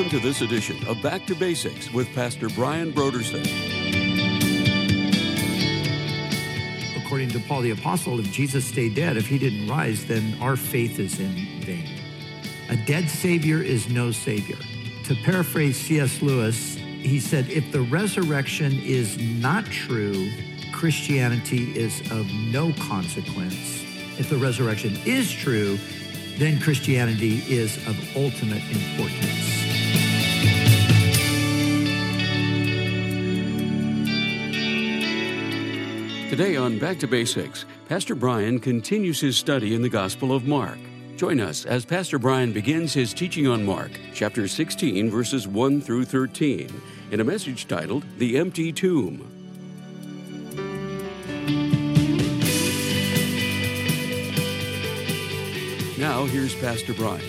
Welcome to this edition of Back to Basics with Pastor Brian Brodersen. According to Paul the Apostle, if Jesus stayed dead, if he didn't rise, then our faith is in vain. A dead Savior is no Savior. To paraphrase C.S. Lewis, he said, if the resurrection is not true, Christianity is of no consequence. If the resurrection is true, then Christianity is of ultimate importance. Today on Back to Basics, Pastor Brian continues his study in the Gospel of Mark. Join us as Pastor Brian begins his teaching on Mark, chapter 16, verses 1 through 13, in a message titled The Empty Tomb. Now, here's Pastor Brian.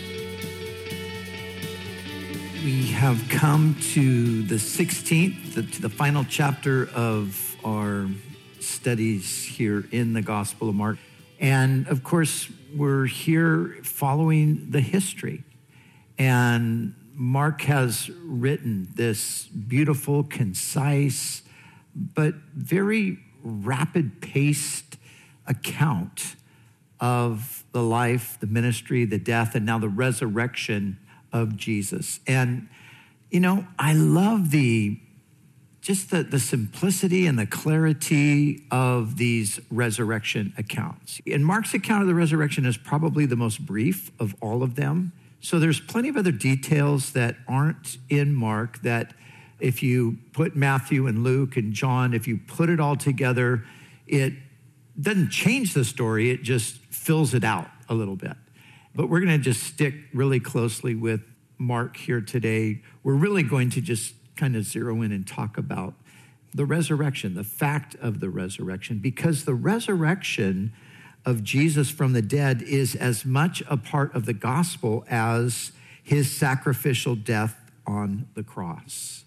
We have come to the 16th, the, to the final chapter of our studies here in the Gospel of Mark. And of course, we're here following the history. And Mark has written this beautiful, concise, but very rapid paced account of the life, the ministry, the death, and now the resurrection of Jesus. And, you know, I love the just the, the simplicity and the clarity of these resurrection accounts. And Mark's account of the resurrection is probably the most brief of all of them. So there's plenty of other details that aren't in Mark that if you put Matthew and Luke and John, if you put it all together, it doesn't change the story, it just fills it out a little bit. But we're going to just stick really closely with Mark here today. We're really going to just kind of zero in and talk about the resurrection, the fact of the resurrection, because the resurrection of Jesus from the dead is as much a part of the gospel as his sacrificial death on the cross.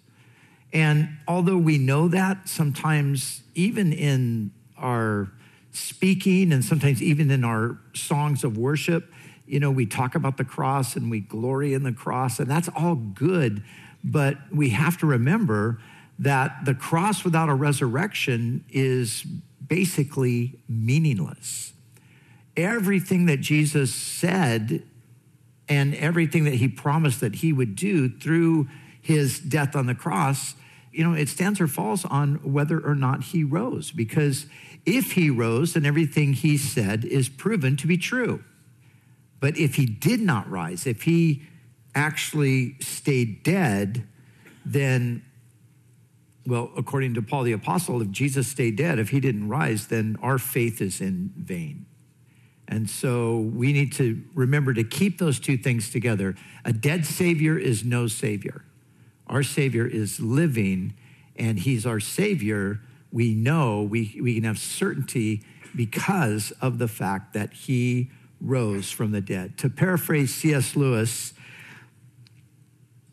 And although we know that, sometimes even in our speaking and sometimes even in our songs of worship, you know, we talk about the cross and we glory in the cross, and that's all good. But we have to remember that the cross without a resurrection is basically meaningless. Everything that Jesus said and everything that he promised that he would do through his death on the cross, you know, it stands or falls on whether or not he rose. Because if he rose, then everything he said is proven to be true. But if he did not rise, if he actually stayed dead, then, well, according to Paul the Apostle, if Jesus stayed dead, if he didn't rise, then our faith is in vain. And so we need to remember to keep those two things together. A dead Savior is no Savior. Our Savior is living, and He's our Savior. We know we, we can have certainty because of the fact that He rose from the dead. To paraphrase C.S. Lewis,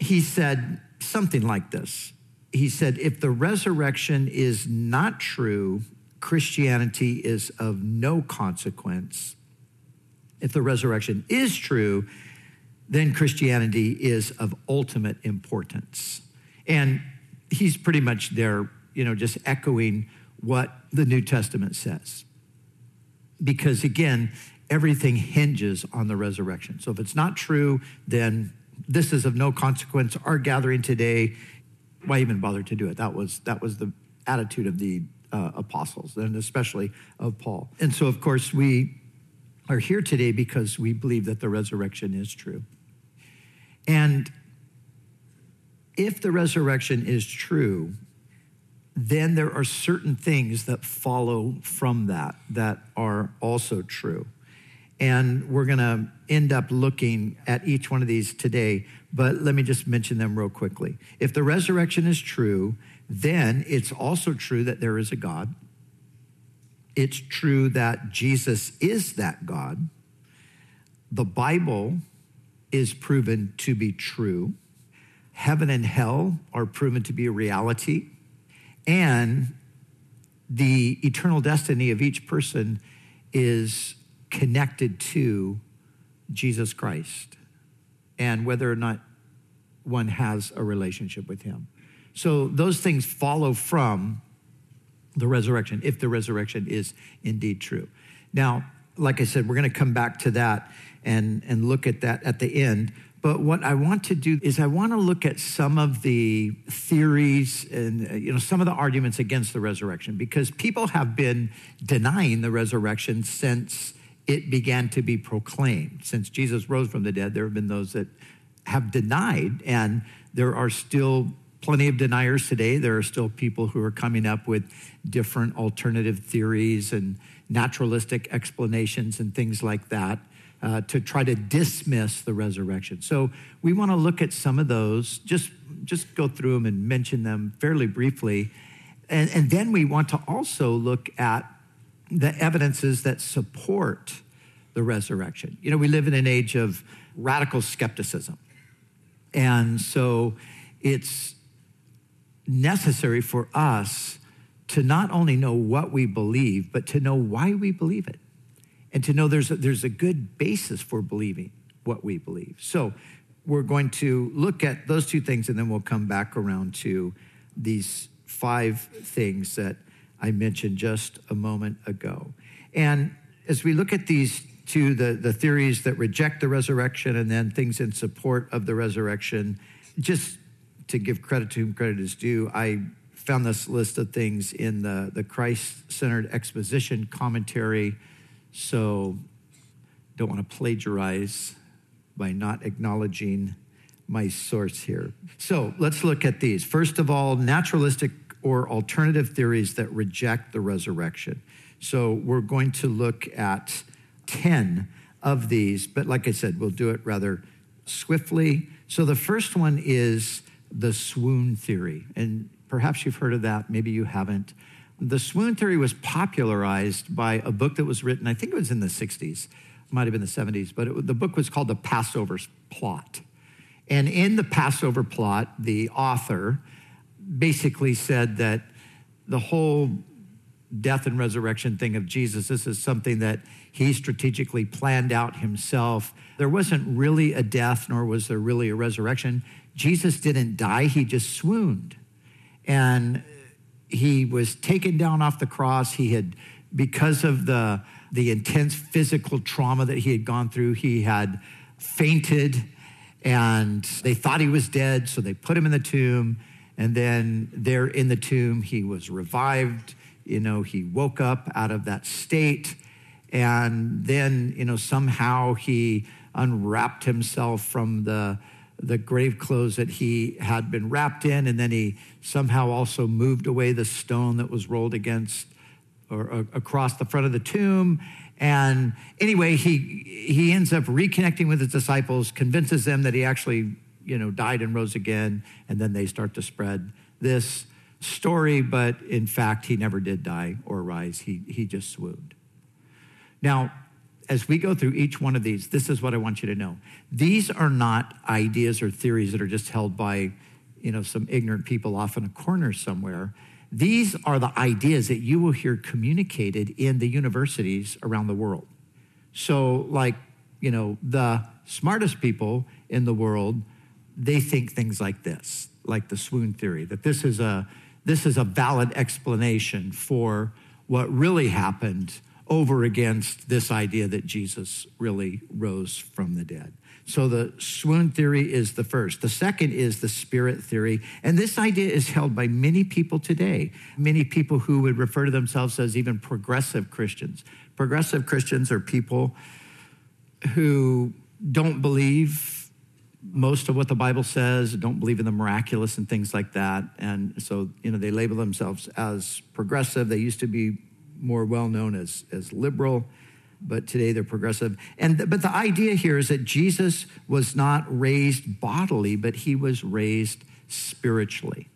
he said something like this He said, If the resurrection is not true, Christianity is of no consequence if the resurrection is true, then Christianity is of ultimate importance. And he's pretty much there, you know, just echoing what the New Testament says. Because again, everything hinges on the resurrection. So if it's not true, then this is of no consequence. Our gathering today, why even bother to do it? That was that was the attitude of the uh, apostles, and especially of Paul. And so, of course, we are here today because we believe that the resurrection is true. And if the resurrection is true, then there are certain things that follow from that that are also true. And we're going to end up looking at each one of these today, but let me just mention them real quickly. If the resurrection is true, then it's also true that there is a God it's true that Jesus is that God. The Bible is proven to be true. Heaven and hell are proven to be a reality. And the eternal destiny of each person is connected to Jesus Christ. And whether or not one has a relationship with him. So those things follow from the resurrection, if the resurrection is indeed true. Now, like I said, we're going to come back to that and, and look at that at the end. But what I want to do is I want to look at some of the theories and you know some of the arguments against the resurrection because people have been denying the resurrection since it began to be proclaimed. Since Jesus rose from the dead, there have been those that have denied and there are still plenty of deniers today. There are still people who are coming up with different alternative theories and naturalistic explanations and things like that uh, to try to dismiss the resurrection. So we want to look at some of those, just, just go through them and mention them fairly briefly. And, and then we want to also look at the evidences that support the resurrection. You know, we live in an age of radical skepticism. And so it's necessary for us to not only know what we believe, but to know why we believe it and to know there's a, there's a good basis for believing what we believe. So we're going to look at those two things and then we'll come back around to these five things that I mentioned just a moment ago. And as we look at these two, the, the theories that reject the resurrection and then things in support of the resurrection, just to give credit to whom credit is due, I found this list of things in the, the Christ centered exposition commentary so don't want to plagiarize by not acknowledging my source here. So let's look at these. First of all, naturalistic or alternative theories that reject the resurrection. So we're going to look at 10 of these, but like I said, we'll do it rather swiftly. So the first one is the swoon theory. And perhaps you've heard of that, maybe you haven't. The swoon theory was popularized by a book that was written, I think it was in the 60s, might have been the 70s, but it, the book was called The Passover Plot. And in the Passover plot, the author basically said that the whole death and resurrection thing of Jesus, this is something that he strategically planned out himself. There wasn't really a death, nor was there really a resurrection. Jesus didn't die, he just swooned. And he was taken down off the cross. He had, because of the, the intense physical trauma that he had gone through, he had fainted and they thought he was dead. So they put him in the tomb. And then there in the tomb, he was revived. You know, he woke up out of that state. And then, you know, somehow he unwrapped himself from the the grave clothes that he had been wrapped in, and then he somehow also moved away the stone that was rolled against or across the front of the tomb. And anyway, he he ends up reconnecting with his disciples, convinces them that he actually, you know, died and rose again, and then they start to spread this story, but in fact, he never did die or rise. He he just swooned. Now, as we go through each one of these, this is what I want you to know. These are not ideas or theories that are just held by, you know, some ignorant people off in a corner somewhere. These are the ideas that you will hear communicated in the universities around the world. So, like, you know, the smartest people in the world, they think things like this, like the swoon theory, that this is a this is a valid explanation for what really happened over against this idea that Jesus really rose from the dead. So the swoon theory is the first. The second is the spirit theory. And this idea is held by many people today, many people who would refer to themselves as even progressive Christians. Progressive Christians are people who don't believe most of what the Bible says, don't believe in the miraculous and things like that. And so, you know, they label themselves as progressive. They used to be more well known as, as liberal, but today they're progressive. And but the idea here is that Jesus was not raised bodily, but he was raised spiritually.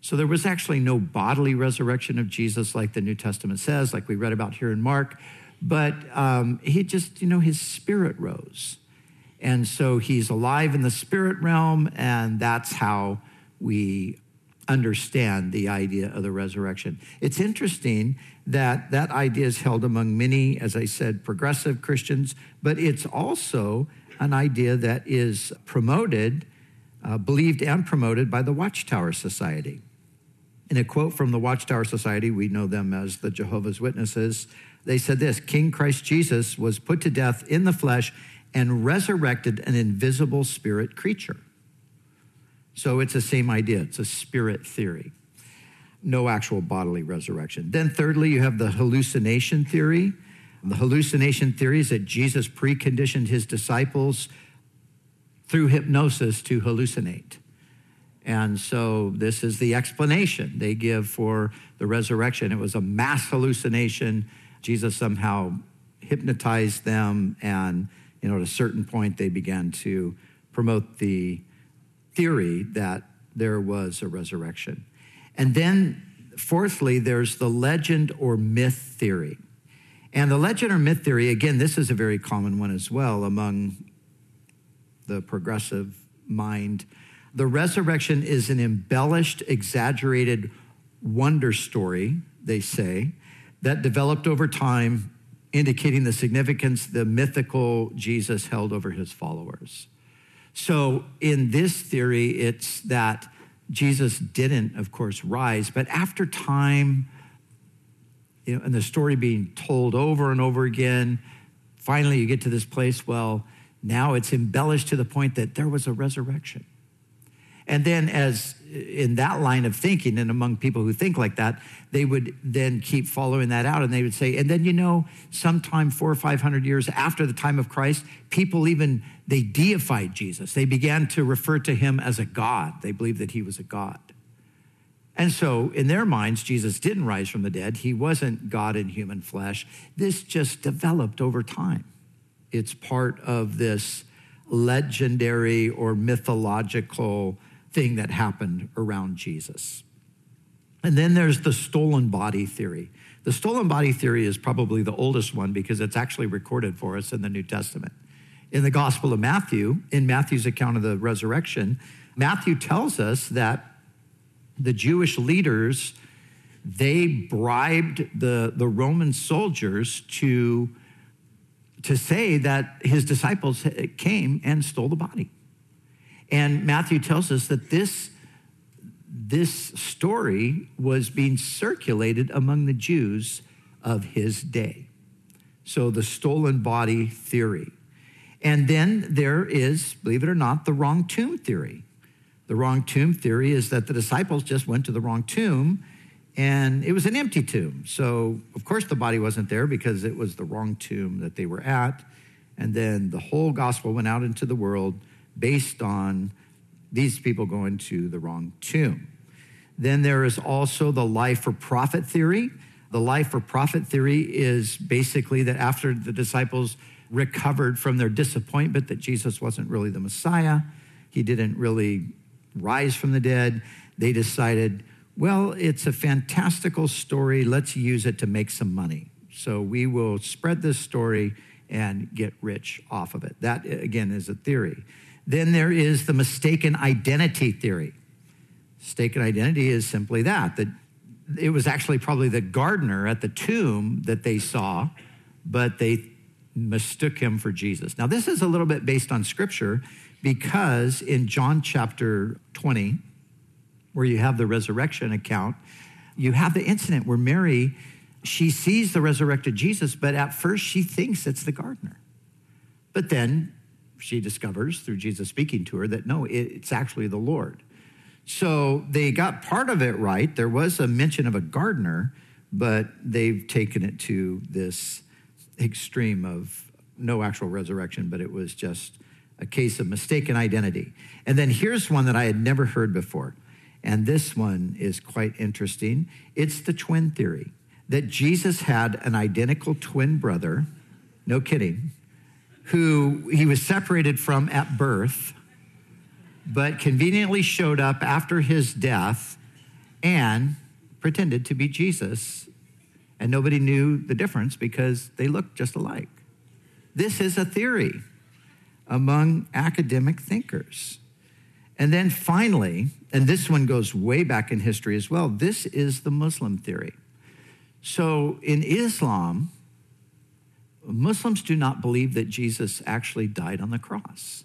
So there was actually no bodily resurrection of Jesus like the New Testament says, like we read about here in Mark, but um, he just, you know, his spirit rose. And so he's alive in the spirit realm, and that's how we understand the idea of the resurrection. It's interesting that that idea is held among many, as I said, progressive Christians, but it's also an idea that is promoted uh, believed and promoted by the Watchtower Society. In a quote from the Watchtower Society, we know them as the Jehovah's Witnesses, they said this King Christ Jesus was put to death in the flesh and resurrected an invisible spirit creature. So it's the same idea, it's a spirit theory. No actual bodily resurrection. Then, thirdly, you have the hallucination theory. The hallucination theory is that Jesus preconditioned his disciples through hypnosis to hallucinate. And so this is the explanation they give for the resurrection. It was a mass hallucination. Jesus somehow hypnotized them, and you know, at a certain point, they began to promote the theory that there was a resurrection. And then, fourthly, there's the legend or myth theory. And the legend or myth theory, again, this is a very common one as well among the progressive mind. The resurrection is an embellished, exaggerated wonder story, they say, that developed over time, indicating the significance the mythical Jesus held over his followers. So, in this theory, it's that Jesus didn't, of course, rise, but after time, you know, and the story being told over and over again, finally you get to this place, well, now it's embellished to the point that there was a resurrection. And then, as in that line of thinking, and among people who think like that, they would then keep following that out and they would say, and then you know, sometime four or 500 years after the time of Christ, people even, they deified Jesus. They began to refer to him as a God. They believed that he was a God. And so, in their minds, Jesus didn't rise from the dead. He wasn't God in human flesh. This just developed over time. It's part of this legendary or mythological thing that happened around Jesus. And then there's the stolen body theory. The stolen body theory is probably the oldest one because it's actually recorded for us in the New Testament. In the Gospel of Matthew, in Matthew's account of the resurrection, Matthew tells us that the Jewish leaders they bribed the, the Roman soldiers to, to say that his disciples came and stole the body. And Matthew tells us that this, this story was being circulated among the Jews of his day. So the stolen body theory. And then there is, believe it or not, the wrong tomb theory. The wrong tomb theory is that the disciples just went to the wrong tomb and it was an empty tomb. So, of course, the body wasn't there because it was the wrong tomb that they were at. And then the whole gospel went out into the world based on these people going to the wrong tomb. Then there is also the life for profit theory. The life for profit theory is basically that after the disciples recovered from their disappointment that Jesus wasn't really the Messiah, he didn't really rise from the dead, they decided, well, it's a fantastical story. Let's use it to make some money. So we will spread this story and get rich off of it. That, again, is a theory. Then there is the mistaken identity theory. Mistaken identity is simply that, that it was actually probably the gardener at the tomb that they saw, but they mistook him for Jesus. Now, this is a little bit based on scripture because in John chapter 20, where you have the resurrection account, you have the incident where Mary, she sees the resurrected Jesus, but at first she thinks it's the gardener. But then she discovers through Jesus speaking to her that no, it's actually the Lord. So they got part of it right. There was a mention of a gardener, but they've taken it to this extreme of no actual resurrection, but it was just a case of mistaken identity. And then here's one that I had never heard before. And this one is quite interesting. It's the twin theory that Jesus had an identical twin brother, no kidding, who he was separated from at birth, but conveniently showed up after his death and pretended to be Jesus. And nobody knew the difference because they looked just alike. This is a theory among academic thinkers. And then finally, and this one goes way back in history as well, this is the Muslim theory. So in Islam, Muslims do not believe that Jesus actually died on the cross.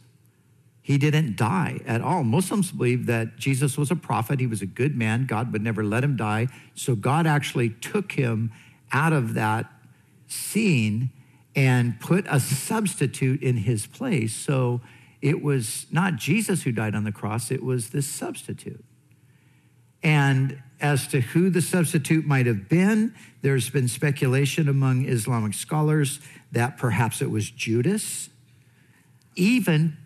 He didn't die at all. Muslims believe that Jesus was a prophet. He was a good man. God would never let him die. So God actually took him out of that scene and put a substitute in his place. So it was not Jesus who died on the cross, it was this substitute. And as to who the substitute might have been, there's been speculation among Islamic scholars that perhaps it was Judas, even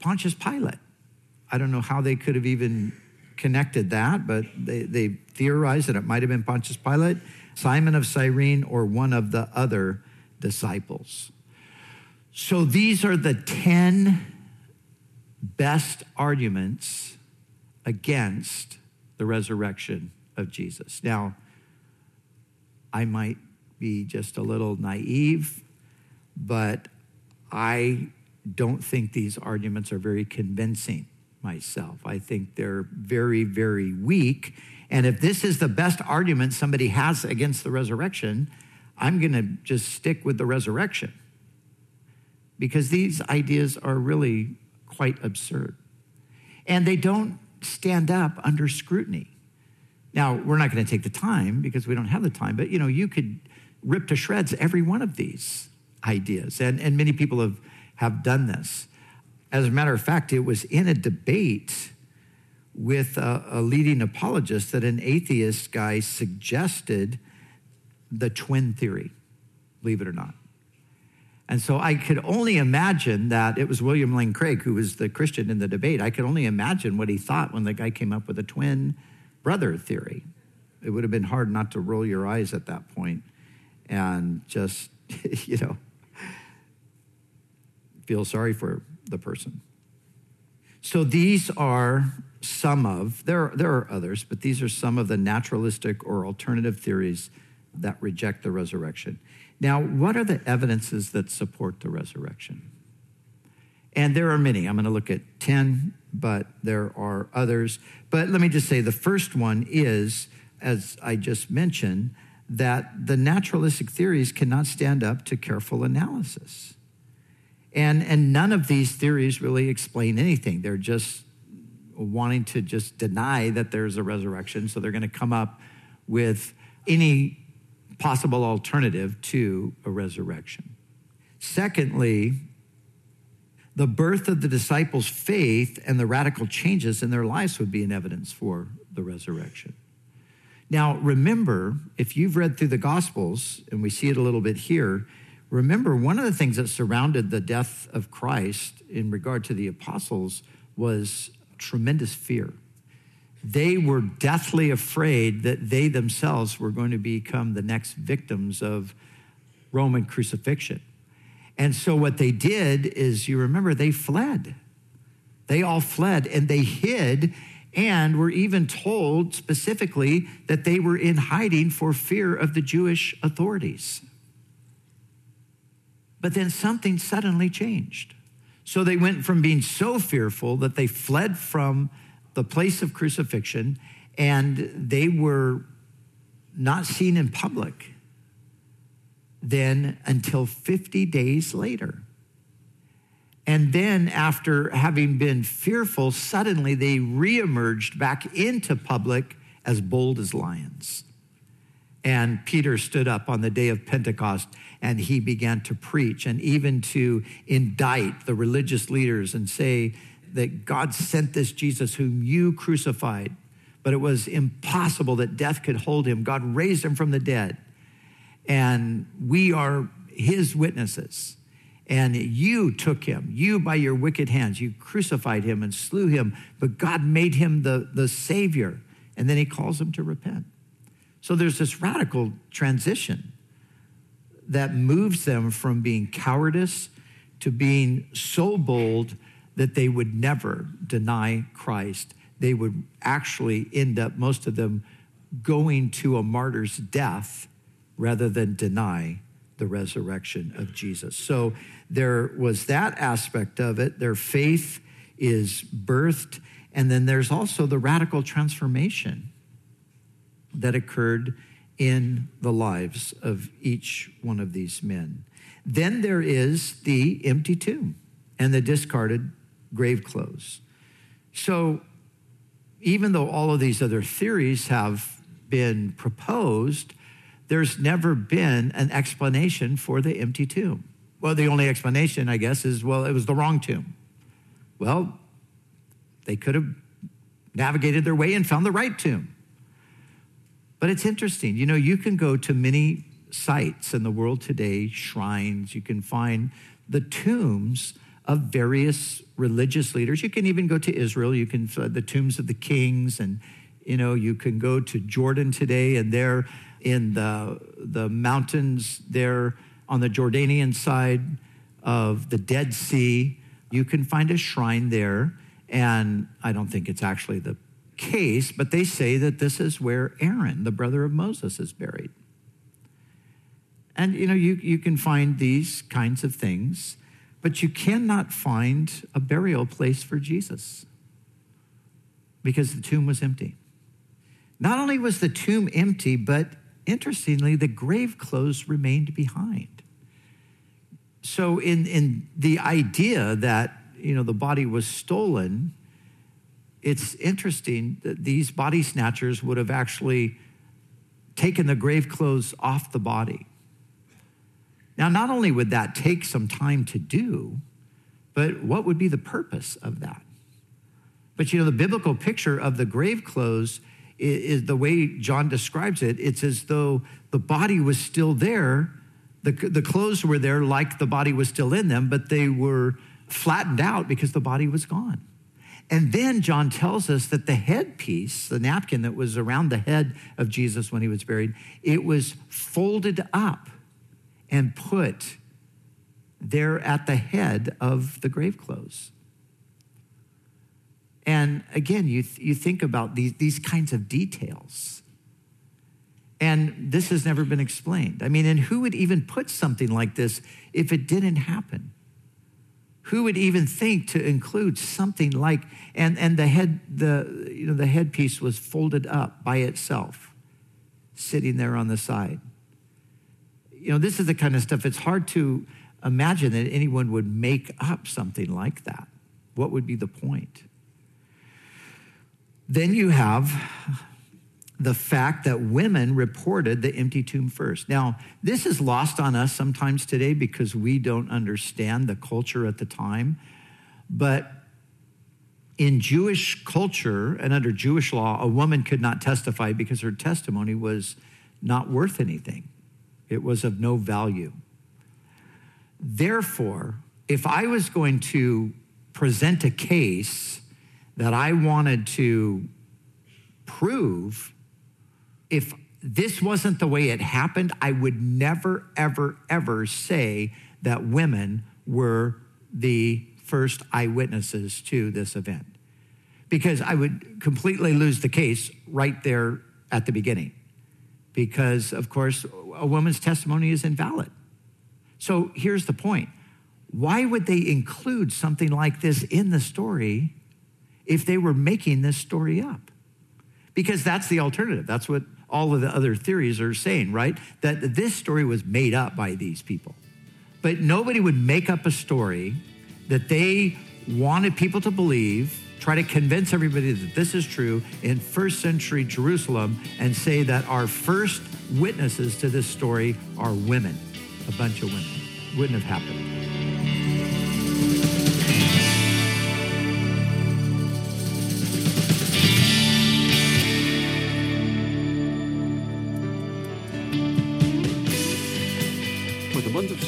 Pontius Pilate. I don't know how they could have even connected that, but they, they theorized that it might have been Pontius Pilate, Simon of Cyrene, or one of the other disciples. So these are the 10 best arguments against the resurrection of Jesus. Now, I might be just a little naive, but I don't think these arguments are very convincing myself. I think they're very, very weak. And if this is the best argument somebody has against the resurrection, I'm going to just stick with the resurrection because these ideas are really quite absurd. And they don't stand up under scrutiny. Now, we're not going to take the time because we don't have the time, but you know, you could rip to shreds every one of these ideas. And, and many people have, have done this. As a matter of fact, it was in a debate with a, a leading apologist that an atheist guy suggested the twin theory, believe it or not. And so I could only imagine that it was William Lane Craig who was the Christian in the debate. I could only imagine what he thought when the guy came up with the twin brother theory. It would have been hard not to roll your eyes at that point and just, you know, feel sorry for the person. So these are some of, there, there are others, but these are some of the naturalistic or alternative theories that reject the resurrection. Now, what are the evidences that support the resurrection? And there are many. I'm going to look at 10, but there are others. But let me just say the first one is, as I just mentioned, that the naturalistic theories cannot stand up to careful analysis. And, and none of these theories really explain anything. They're just wanting to just deny that there's a resurrection. So they're going to come up with any possible alternative to a resurrection. Secondly, the birth of the disciples' faith and the radical changes in their lives would be an evidence for the resurrection. Now, remember, if you've read through the Gospels, and we see it a little bit here, remember one of the things that surrounded the death of Christ in regard to the apostles was tremendous fear they were deathly afraid that they themselves were going to become the next victims of Roman crucifixion. And so, what they did is, you remember, they fled. They all fled and they hid, and were even told specifically that they were in hiding for fear of the Jewish authorities. But then something suddenly changed. So they went from being so fearful that they fled from the place of crucifixion, and they were not seen in public then until 50 days later. And then, after having been fearful, suddenly they reemerged back into public as bold as lions. And Peter stood up on the day of Pentecost and he began to preach and even to indict the religious leaders and say, that God sent this Jesus whom you crucified, but it was impossible that death could hold him. God raised him from the dead. And we are his witnesses. And you took him, you by your wicked hands, you crucified him and slew him, but God made him the, the Savior. And then he calls him to repent. So there's this radical transition that moves them from being cowardice to being so bold that they would never deny Christ. They would actually end up, most of them, going to a martyr's death rather than deny the resurrection of Jesus. So there was that aspect of it. Their faith is birthed. And then there's also the radical transformation that occurred in the lives of each one of these men. Then there is the empty tomb and the discarded grave clothes. So, even though all of these other theories have been proposed, there's never been an explanation for the empty tomb. Well, the only explanation, I guess, is well, it was the wrong tomb. Well, they could have navigated their way and found the right tomb. But it's interesting. You know, you can go to many sites in the world today, shrines, you can find the tombs of various religious leaders. You can even go to Israel, you can uh, the tombs of the kings and you know, you can go to Jordan today and there in the the mountains there on the Jordanian side of the Dead Sea, you can find a shrine there and I don't think it's actually the case, but they say that this is where Aaron, the brother of Moses, is buried. And you know, you, you can find these kinds of things, but you cannot find a burial place for Jesus because the tomb was empty. Not only was the tomb empty, but interestingly, the grave clothes remained behind. So, in, in the idea that you know the body was stolen, it's interesting that these body snatchers would have actually taken the grave clothes off the body now, not only would that take some time to do, but what would be the purpose of that? But you know, the biblical picture of the grave clothes is, is the way John describes it. It's as though the body was still there, the, the clothes were there like the body was still in them, but they were flattened out because the body was gone. And then John tells us that the headpiece, the napkin that was around the head of Jesus when he was buried, it was folded up and put there at the head of the grave clothes. And again, you, th- you think about these, these kinds of details. And this has never been explained. I mean, and who would even put something like this if it didn't happen? Who would even think to include something like, and, and the head, the, you know, the headpiece was folded up by itself, sitting there on the side you know, this is the kind of stuff it's hard to imagine that anyone would make up something like that. What would be the point? Then you have the fact that women reported the empty tomb first. Now, this is lost on us sometimes today because we don't understand the culture at the time. But in Jewish culture and under Jewish law, a woman could not testify because her testimony was not worth anything it was of no value. Therefore, if I was going to present a case that I wanted to prove, if this wasn't the way it happened, I would never, ever, ever say that women were the first eyewitnesses to this event because I would completely lose the case right there at the beginning. Because, of course, a woman's testimony is invalid. So here's the point why would they include something like this in the story if they were making this story up? Because that's the alternative. That's what all of the other theories are saying, right? That this story was made up by these people. But nobody would make up a story that they wanted people to believe try to convince everybody that this is true in first century Jerusalem and say that our first witnesses to this story are women, a bunch of women. Wouldn't have happened.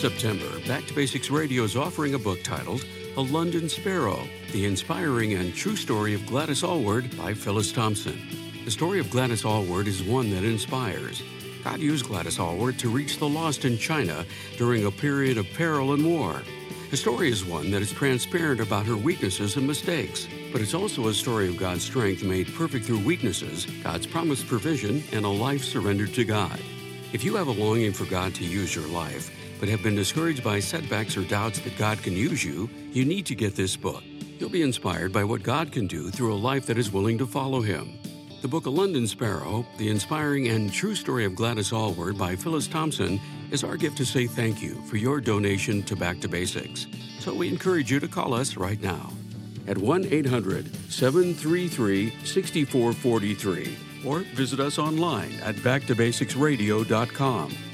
September, Back to Basics Radio is offering a book titled A London Sparrow The Inspiring and True Story of Gladys Aylward by Phyllis Thompson. The story of Gladys Aylward is one that inspires. God used Gladys Aylward to reach the lost in China during a period of peril and war. The story is one that is transparent about her weaknesses and mistakes, but it's also a story of God's strength made perfect through weaknesses, God's promised provision, and a life surrendered to God. If you have a longing for God to use your life, but have been discouraged by setbacks or doubts that God can use you, you need to get this book. You'll be inspired by what God can do through a life that is willing to follow Him. The book A London Sparrow, the inspiring and true story of Gladys Aylward by Phyllis Thompson, is our gift to say thank you for your donation to Back to Basics. So we encourage you to call us right now. at 1 800 733 6443 or visit us online at backtobasicsradio.com.